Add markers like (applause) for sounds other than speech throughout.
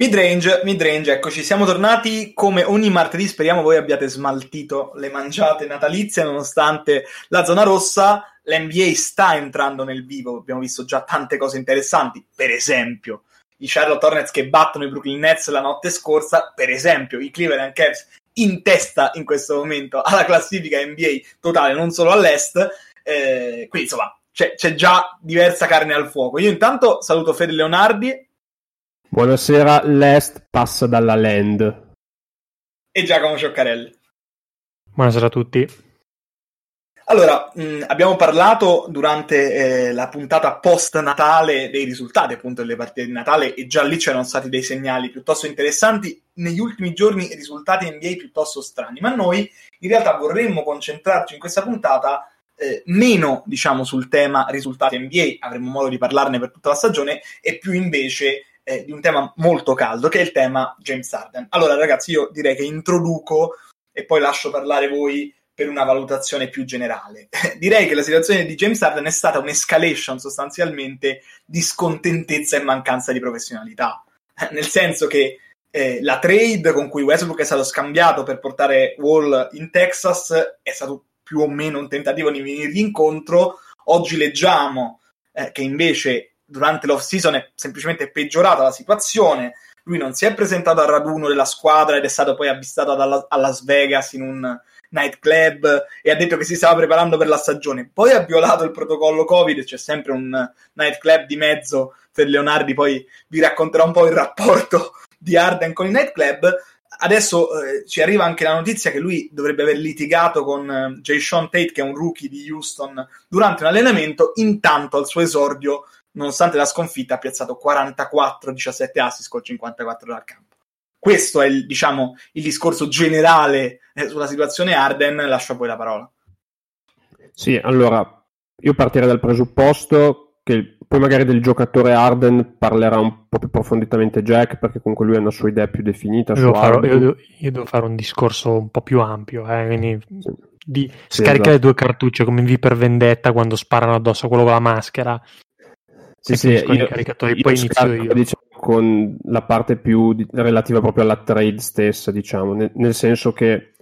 Midrange, midrange, eccoci, siamo tornati come ogni martedì, speriamo voi abbiate smaltito le mangiate natalizie nonostante la zona rossa, l'NBA sta entrando nel vivo, abbiamo visto già tante cose interessanti, per esempio i Charlotte Hornets che battono i Brooklyn Nets la notte scorsa, per esempio i Cleveland Cavs in testa in questo momento alla classifica NBA totale, non solo all'est, eh, quindi insomma c'è, c'è già diversa carne al fuoco. Io intanto saluto Fede Leonardi Buonasera, l'Est passa dalla Land. E Giacomo Cioccarelli. Buonasera a tutti. Allora, mh, abbiamo parlato durante eh, la puntata post-Natale dei risultati appunto delle partite di Natale e già lì c'erano stati dei segnali piuttosto interessanti. Negli ultimi giorni risultati NBA piuttosto strani, ma noi in realtà vorremmo concentrarci in questa puntata eh, meno diciamo sul tema risultati NBA, avremo modo di parlarne per tutta la stagione, e più invece eh, di un tema molto caldo, che è il tema James Harden. Allora, ragazzi, io direi che introduco e poi lascio parlare voi per una valutazione più generale. (laughs) direi che la situazione di James Harden è stata un'escalation sostanzialmente di scontentezza e mancanza di professionalità. (laughs) Nel senso che eh, la trade con cui Westbrook è stato scambiato per portare Wall in Texas è stato più o meno un tentativo di venirgli incontro. Oggi leggiamo eh, che invece durante l'off season è semplicemente peggiorata la situazione. Lui non si è presentato al raduno della squadra ed è stato poi avvistato alla, a Las Vegas in un nightclub e ha detto che si stava preparando per la stagione. Poi ha violato il protocollo Covid, c'è sempre un nightclub di mezzo per Leonardi, poi vi racconterò un po' il rapporto di Arden con i nightclub. Adesso eh, ci arriva anche la notizia che lui dovrebbe aver litigato con eh, Sean Tate, che è un rookie di Houston, durante un allenamento. Intanto al suo esordio nonostante la sconfitta, ha piazzato 44, 17 assist col 54 dal campo. Questo è il, diciamo, il discorso generale eh, sulla situazione Arden. Lascio a voi la parola. Sì, allora io partirei dal presupposto che poi magari del giocatore Arden parlerà un po' più approfonditamente Jack, perché comunque lui ha una sua idea più definita. Io, devo fare, io, devo, io devo, fare, un discorso un po' più ampio, eh, quindi sì. di sì, scaricare esatto. due cartucce come in V per Vendetta quando sparano addosso a quello con la maschera sì, sì, io, i caricatori, io poi inizio io. Diciamo, con la parte più di, relativa proprio alla trade stessa, diciamo, nel, nel senso che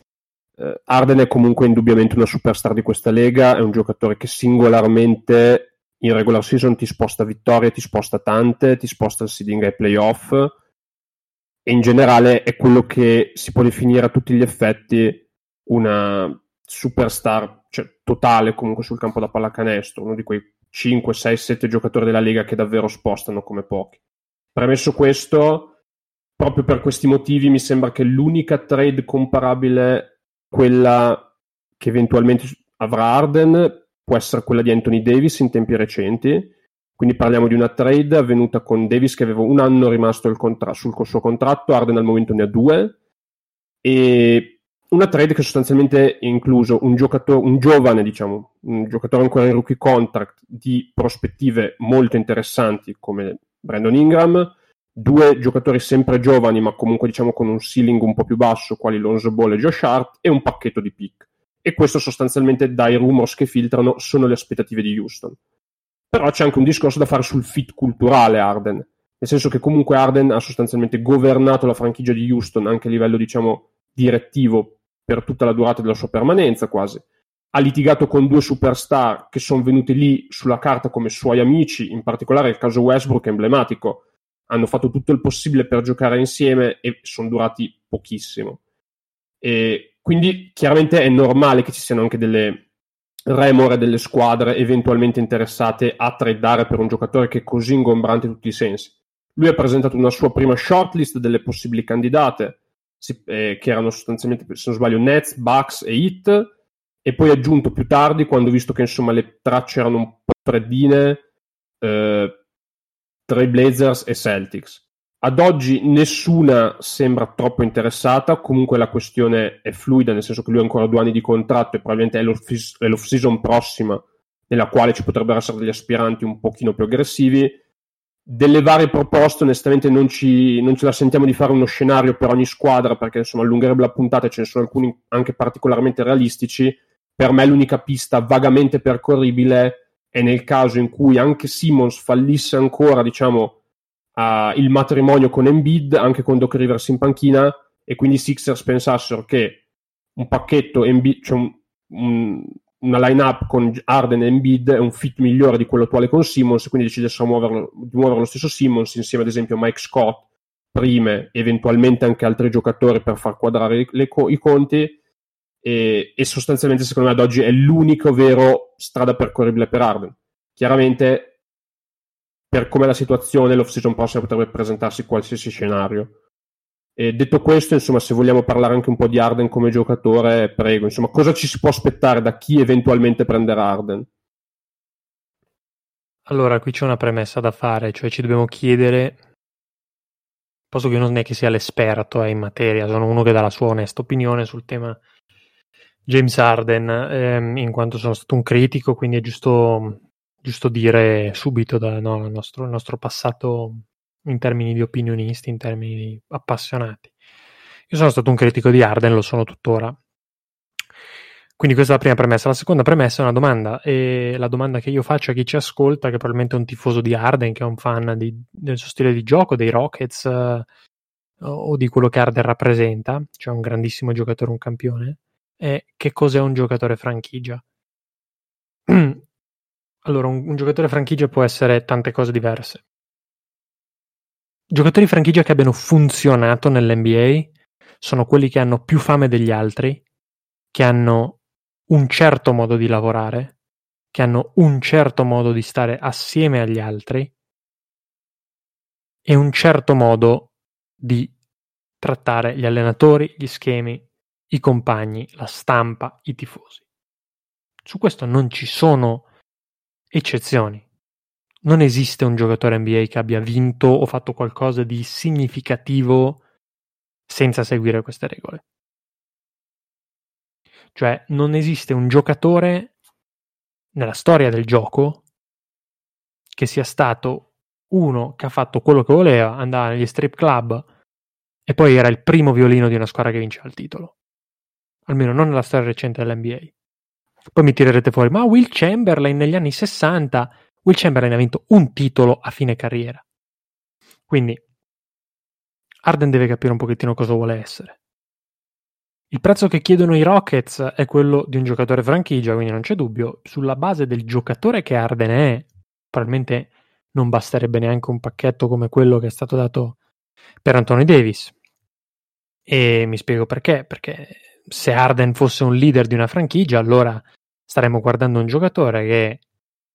eh, Arden è comunque indubbiamente una superstar di questa lega, è un giocatore che singolarmente in regular season ti sposta vittorie, ti sposta tante, ti sposta il seeding ai playoff e in generale è quello che si può definire a tutti gli effetti una superstar cioè, totale comunque sul campo da pallacanestro, uno di quei 5, 6, 7 giocatori della Lega che davvero spostano come pochi. Premesso questo, proprio per questi motivi mi sembra che l'unica trade comparabile, quella che eventualmente avrà Arden, può essere quella di Anthony Davis in tempi recenti. Quindi parliamo di una trade avvenuta con Davis che aveva un anno rimasto contra- sul suo contratto, Arden al momento ne ha due. E una trade che sostanzialmente ha incluso un giocatore, un giovane, diciamo, un giocatore ancora in rookie contract di prospettive molto interessanti come Brandon Ingram, due giocatori sempre giovani ma comunque diciamo con un ceiling un po' più basso quali Lonzo Ball e Josh Hart e un pacchetto di pick. E questo sostanzialmente dai rumors che filtrano sono le aspettative di Houston. Però c'è anche un discorso da fare sul fit culturale Arden, nel senso che comunque Arden ha sostanzialmente governato la franchigia di Houston anche a livello diciamo direttivo per tutta la durata della sua permanenza quasi. Ha litigato con due superstar che sono venuti lì sulla carta come suoi amici, in particolare il caso Westbrook è emblematico. Hanno fatto tutto il possibile per giocare insieme e sono durati pochissimo. E quindi chiaramente è normale che ci siano anche delle remore delle squadre eventualmente interessate a tradare per un giocatore che è così ingombrante in tutti i sensi. Lui ha presentato una sua prima shortlist delle possibili candidate, eh, che erano sostanzialmente, se non sbaglio, Nets, Bucks e Hit, e poi aggiunto più tardi, quando ho visto che insomma le tracce erano un po' freddine, eh, Blazers e Celtics. Ad oggi nessuna sembra troppo interessata, comunque la questione è fluida, nel senso che lui ha ancora due anni di contratto e probabilmente è l'off- è l'off-season prossima nella quale ci potrebbero essere degli aspiranti un pochino più aggressivi delle varie proposte, onestamente non, ci, non ce la sentiamo di fare uno scenario per ogni squadra, perché insomma allungherebbe la puntata e ce ne sono alcuni anche particolarmente realistici. Per me l'unica pista vagamente percorribile è nel caso in cui anche Simmons fallisse ancora, diciamo, uh, il matrimonio con Embiid anche con Doc Rivers in panchina e quindi i Sixers pensassero che un pacchetto Embiid, cioè un, un, una line-up con Arden e Embiid è un fit migliore di quello attuale con Simmons, quindi decidessero di muovere lo stesso Simmons insieme ad esempio a Mike Scott, prime, eventualmente anche altri giocatori per far quadrare le, i conti e, e, sostanzialmente secondo me ad oggi è l'unico vero strada percorribile per Arden. Chiaramente per come la situazione l'off-season prossima potrebbe presentarsi qualsiasi scenario. E detto questo, insomma, se vogliamo parlare anche un po' di Arden come giocatore, prego, insomma, cosa ci si può aspettare da chi eventualmente prenderà Arden? Allora, qui c'è una premessa da fare, cioè ci dobbiamo chiedere, posso che non è che sia l'esperto eh, in materia, sono uno che dà la sua onesta opinione sul tema James Arden, ehm, in quanto sono stato un critico, quindi è giusto, giusto dire subito dal no, nostro, nostro passato in termini di opinionisti, in termini di appassionati. Io sono stato un critico di Arden, lo sono tuttora. Quindi questa è la prima premessa. La seconda premessa è una domanda, e la domanda che io faccio a chi ci ascolta, che probabilmente è un tifoso di Arden, che è un fan di, del suo stile di gioco, dei Rockets uh, o di quello che Arden rappresenta, cioè un grandissimo giocatore, un campione, è che cos'è un giocatore franchigia. (clears throat) allora, un, un giocatore franchigia può essere tante cose diverse. Giocatori franchigia che abbiano funzionato nell'NBA sono quelli che hanno più fame degli altri, che hanno un certo modo di lavorare, che hanno un certo modo di stare assieme agli altri e un certo modo di trattare gli allenatori, gli schemi, i compagni, la stampa, i tifosi. Su questo non ci sono eccezioni non esiste un giocatore NBA che abbia vinto o fatto qualcosa di significativo senza seguire queste regole. Cioè, non esiste un giocatore nella storia del gioco che sia stato uno che ha fatto quello che voleva, andava negli strip club e poi era il primo violino di una squadra che vinceva il titolo. Almeno non nella storia recente dell'NBA. Poi mi tirerete fuori, ma Will Chamberlain negli anni 60 Will Chamberlain ha vinto un titolo a fine carriera. Quindi Arden deve capire un pochettino cosa vuole essere. Il prezzo che chiedono i Rockets è quello di un giocatore franchigia, quindi non c'è dubbio. Sulla base del giocatore che Arden è, probabilmente non basterebbe neanche un pacchetto come quello che è stato dato per Anthony Davis. E mi spiego perché, perché se Arden fosse un leader di una franchigia, allora staremmo guardando un giocatore che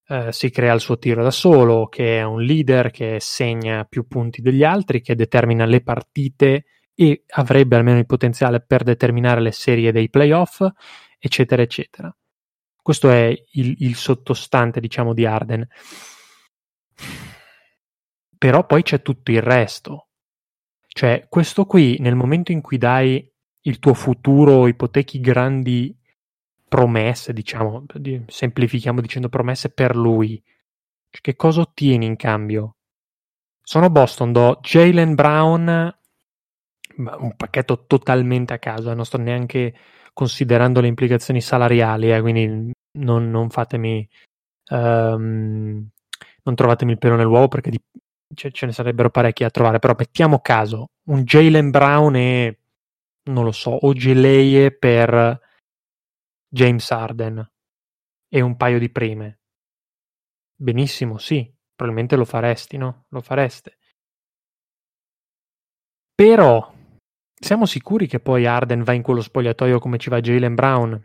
eh, si crea il suo tiro da solo, che è un leader che segna più punti degli altri, che determina le partite e avrebbe almeno il potenziale per determinare le serie dei playoff, eccetera, eccetera. Questo è il, il sottostante, diciamo, di Arden. Però poi c'è tutto il resto. Cioè, questo qui, nel momento in cui dai il tuo futuro, ipotechi grandi promesse, diciamo, semplifichiamo dicendo promesse per lui. Cioè, che cosa ottieni in cambio? Sono Boston, do Jalen Brown, un pacchetto totalmente a caso, eh, non sto neanche considerando le implicazioni salariali, eh, quindi non, non fatemi, um, non trovatemi il pelo nell'uovo perché di, ce, ce, ne sarebbero parecchi a trovare, però mettiamo caso, un Jalen Brown e, non lo so, o Geleie per James Arden e un paio di prime. Benissimo, sì, probabilmente lo faresti, no? Lo fareste. Però siamo sicuri che poi Arden va in quello spogliatoio come ci va Jalen Brown?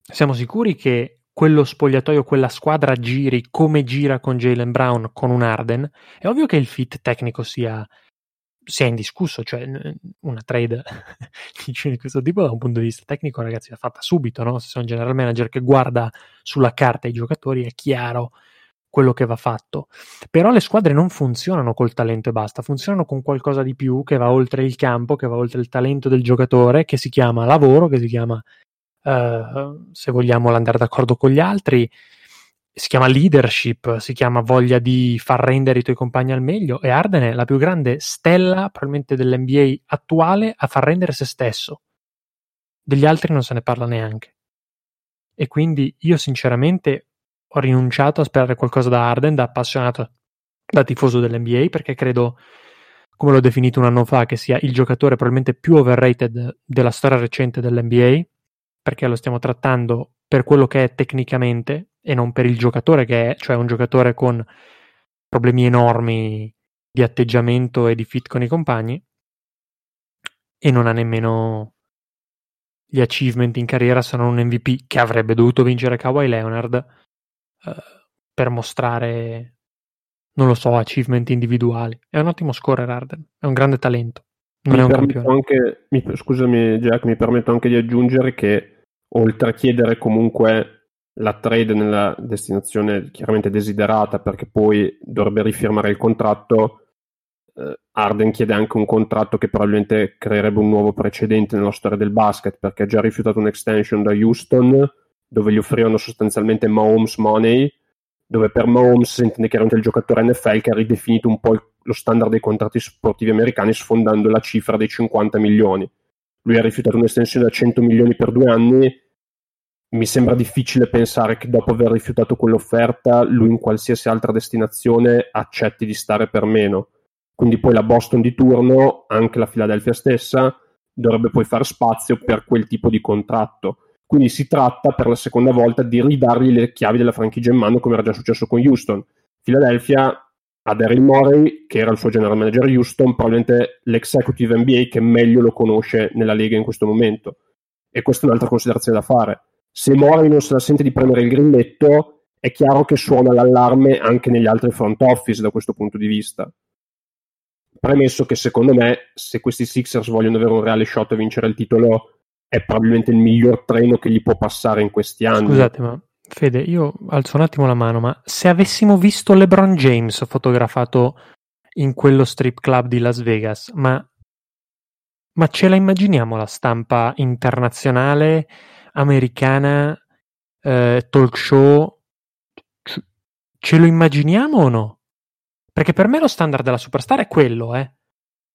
Siamo sicuri che quello spogliatoio, quella squadra giri come gira con Jalen Brown, con un Arden? È ovvio che il fit tecnico sia sia indiscusso, cioè una trade (laughs) di questo tipo da un punto di vista tecnico, ragazzi, va fatta subito, no? Se sei un general manager che guarda sulla carta i giocatori, è chiaro quello che va fatto. Però le squadre non funzionano col talento e basta, funzionano con qualcosa di più che va oltre il campo, che va oltre il talento del giocatore, che si chiama lavoro, che si chiama, uh, se vogliamo, l'andare d'accordo con gli altri, si chiama leadership, si chiama voglia di far rendere i tuoi compagni al meglio e Arden è la più grande stella probabilmente dell'NBA attuale a far rendere se stesso. Degli altri non se ne parla neanche. E quindi io sinceramente ho rinunciato a sperare qualcosa da Arden da appassionato da tifoso dell'NBA perché credo, come l'ho definito un anno fa, che sia il giocatore probabilmente più overrated della storia recente dell'NBA perché lo stiamo trattando per quello che è tecnicamente e non per il giocatore che è, cioè un giocatore con problemi enormi di atteggiamento e di fit con i compagni e non ha nemmeno gli achievement in carriera sono un MVP che avrebbe dovuto vincere Kawhi Leonard eh, per mostrare non lo so, achievement individuali. È un ottimo scorer Arden, è un grande talento. Non mi è un campione. Anche, mi, scusami Jack, mi permetto anche di aggiungere che oltre a chiedere comunque la trade nella destinazione chiaramente desiderata perché poi dovrebbe rifirmare il contratto, eh, Arden chiede anche un contratto che probabilmente creerebbe un nuovo precedente nella storia del basket perché ha già rifiutato un'extension da Houston dove gli offrivano sostanzialmente Mahomes money dove per Mahomes si intende chiaramente il giocatore NFL che ha ridefinito un po' lo standard dei contratti sportivi americani sfondando la cifra dei 50 milioni. Lui ha rifiutato un'estensione da 100 milioni per due anni. Mi sembra difficile pensare che dopo aver rifiutato quell'offerta lui in qualsiasi altra destinazione accetti di stare per meno. Quindi poi la Boston di turno, anche la Philadelphia stessa, dovrebbe poi fare spazio per quel tipo di contratto quindi si tratta per la seconda volta di ridargli le chiavi della franchigia in mano, come era già successo con Houston. Philadelphia ha Daryl Morey, che era il suo general manager a Houston, probabilmente l'executive NBA che meglio lo conosce nella Lega in questo momento. E questa è un'altra considerazione da fare. Se Morey non se la sente di prendere il grilletto, è chiaro che suona l'allarme anche negli altri front office da questo punto di vista. Premesso che secondo me, se questi Sixers vogliono avere un reale shot a vincere il titolo, è probabilmente il miglior treno che gli può passare in questi anni. Scusate, ma Fede, io alzo un attimo la mano, ma se avessimo visto LeBron James fotografato in quello strip club di Las Vegas, ma, ma ce la immaginiamo la stampa internazionale, americana, eh, talk show? Ce lo immaginiamo o no? Perché per me lo standard della superstar è quello, eh.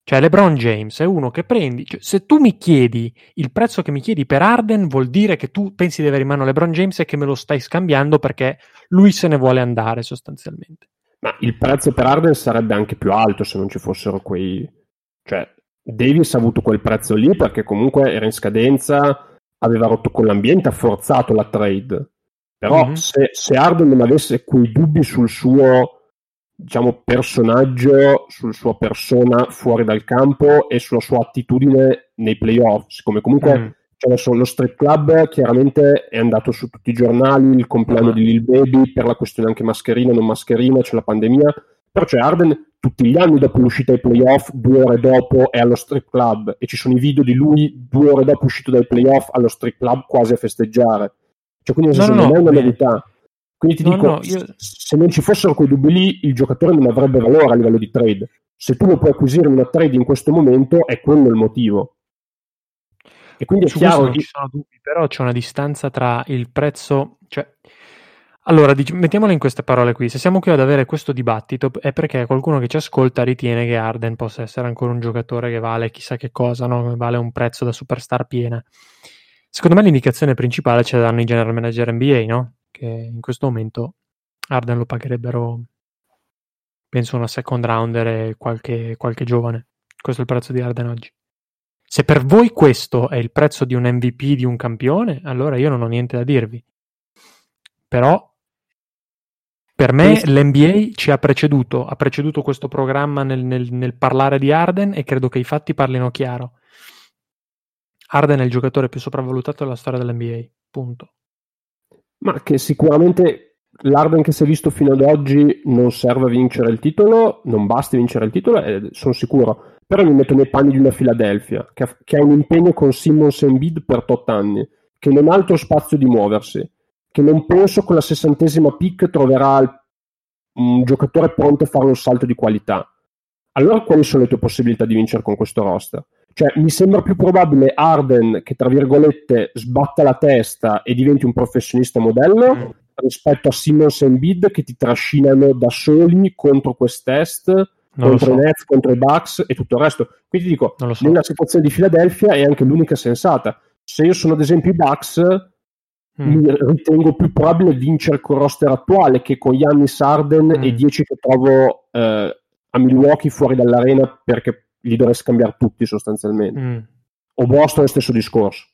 Cioè, LeBron James è uno che prendi. Cioè, se tu mi chiedi il prezzo che mi chiedi per Arden, vuol dire che tu pensi di avere in mano LeBron James e che me lo stai scambiando perché lui se ne vuole andare sostanzialmente. Ma il prezzo per Arden sarebbe anche più alto se non ci fossero quei. Cioè, Davis ha avuto quel prezzo lì perché comunque era in scadenza, aveva rotto con l'ambiente, ha forzato la trade. Però mm-hmm. se, se Arden non avesse quei dubbi sul suo diciamo, personaggio, sulla sua persona fuori dal campo e sulla sua attitudine nei playoff. Siccome comunque mm. cioè adesso, lo Street Club chiaramente è andato su tutti i giornali, il compleanno mm. di Lil Baby, per la questione anche mascherina, non mascherina, c'è la pandemia. Però c'è Arden tutti gli anni dopo l'uscita ai playoff, due ore dopo è allo strip club e ci sono i video di lui due ore dopo uscito dai playoff allo strip club quasi a festeggiare. Cioè, quindi no, no, non è una novità. Quindi ti no, dico, no, io... se non ci fossero quei dubbi lì, il giocatore non avrebbe valore a livello di trade. Se tu lo puoi acquisire in una trade in questo momento, è quello il motivo. E quindi è Su chiaro che... ci sono dubbi, però c'è una distanza tra il prezzo... Cioè... Allora, dic- mettiamolo in queste parole qui. Se siamo qui ad avere questo dibattito è perché qualcuno che ci ascolta ritiene che Arden possa essere ancora un giocatore che vale chissà che cosa, no? vale un prezzo da superstar piena. Secondo me l'indicazione principale ce la danno i general manager NBA, no? che in questo momento Arden lo pagherebbero penso una second rounder e qualche, qualche giovane. Questo è il prezzo di Arden oggi. Se per voi questo è il prezzo di un MVP di un campione, allora io non ho niente da dirvi. Però per me questo... l'NBA ci ha preceduto, ha preceduto questo programma nel, nel, nel, parlare di Arden e credo che i fatti parlino chiaro. Arden è il giocatore più sopravvalutato della storia dell'NBA, punto. Ma che sicuramente l'Arden che si è visto fino ad oggi non serve a vincere il titolo, non basti vincere il titolo, eh, sono sicuro. Però mi metto nei panni di una Philadelphia che ha, che ha un impegno con Simmons e Embiid per 8 anni, che non ha altro spazio di muoversi, che non penso con la sessantesima pick troverà un giocatore pronto a fare un salto di qualità. Allora quali sono le tue possibilità di vincere con questo roster? Cioè, mi sembra più probabile Arden che, tra virgolette, sbatta la testa e diventi un professionista modello mm. rispetto a Simmons e Embiid che ti trascinano da soli contro quest'est, non contro so. i Nets, contro i Bucks e tutto il resto. Quindi dico, so. nella situazione di Philadelphia è anche l'unica sensata. Se io sono ad esempio i Bucks, mm. ritengo più probabile vincere col roster attuale che con Yannis Arden mm. e 10 che trovo eh, a Milwaukee fuori dall'arena perché li dovrei scambiare tutti sostanzialmente. Mm. O Boston è lo stesso discorso.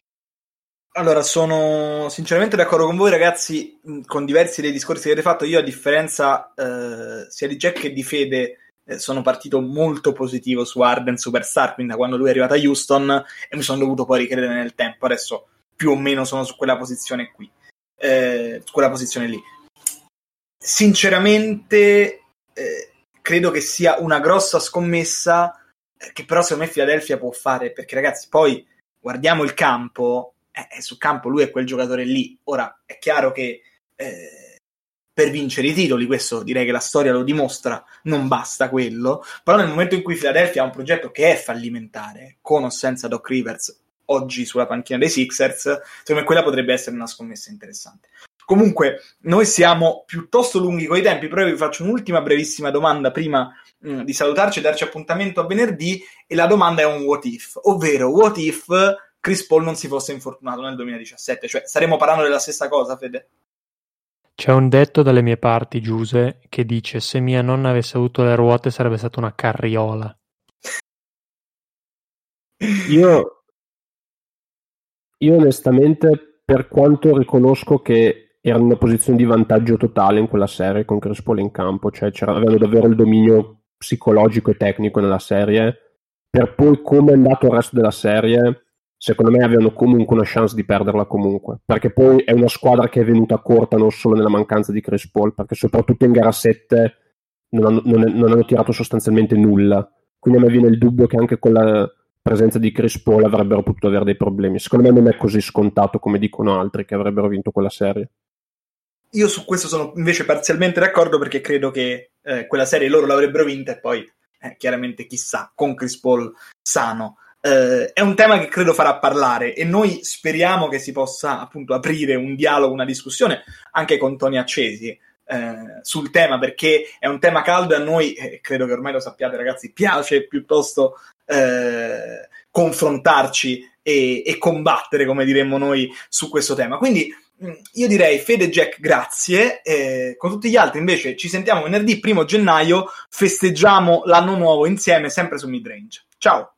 Allora, sono sinceramente d'accordo con voi, ragazzi, con diversi dei discorsi che avete fatto. Io, a differenza eh, sia di Jack che di Fede, eh, sono partito molto positivo su Arden Superstar, quindi da quando lui è arrivato a Houston, e mi sono dovuto poi ricredere nel tempo. Adesso più o meno sono su quella posizione qui, eh, quella posizione lì. Sinceramente, eh, credo che sia una grossa scommessa eh, che però secondo me Philadelphia può fare, perché ragazzi, poi guardiamo il campo eh, sul campo lui è quel giocatore lì. Ora è chiaro che eh, per vincere i titoli, questo direi che la storia lo dimostra, non basta quello, però nel momento in cui Philadelphia ha un progetto che è fallimentare, con o senza Doc Rivers, oggi sulla panchina dei Sixers, secondo me quella potrebbe essere una scommessa interessante. Comunque, noi siamo piuttosto lunghi con i tempi, però vi faccio un'ultima brevissima domanda prima mh, mm, di salutarci e darci appuntamento a venerdì, e la domanda è un what if, ovvero what if Chris Paul non si fosse infortunato nel 2017. Cioè, staremo parlando della stessa cosa, Fede? C'è un detto dalle mie parti, Giuse, che dice se mia nonna avesse avuto le ruote sarebbe stata una carriola. Io, io onestamente, per quanto riconosco che era in una posizione di vantaggio totale in quella serie con Chris Paul in campo, cioè avevano davvero il dominio psicologico e tecnico nella serie, per poi come è andato il resto della serie secondo me avevano comunque una chance di perderla comunque, perché poi è una squadra che è venuta corta non solo nella mancanza di Chris Paul, perché soprattutto in gara 7 non hanno, non, non hanno tirato sostanzialmente nulla, quindi a me viene il dubbio che anche con la presenza di Chris Paul avrebbero potuto avere dei problemi. Secondo me non è così scontato come dicono altri che avrebbero vinto quella serie. Io su questo sono invece parzialmente d'accordo perché credo che eh, quella serie loro l'avrebbero vinta e poi eh, chiaramente chissà con Chris Paul sano eh, è un tema che credo farà parlare e noi speriamo che si possa appunto aprire un dialogo, una discussione anche con toni accesi eh, sul tema perché è un tema caldo e a noi, eh, credo che ormai lo sappiate ragazzi, piace piuttosto eh, confrontarci e, e, combattere, come diremmo noi, su questo tema. Quindi mm, io direi Fede Jack, grazie. Eh, con tutti gli altri invece ci sentiamo venerdì primo gennaio, festeggiamo l'anno nuovo insieme, sempre su Midrange. Ciao!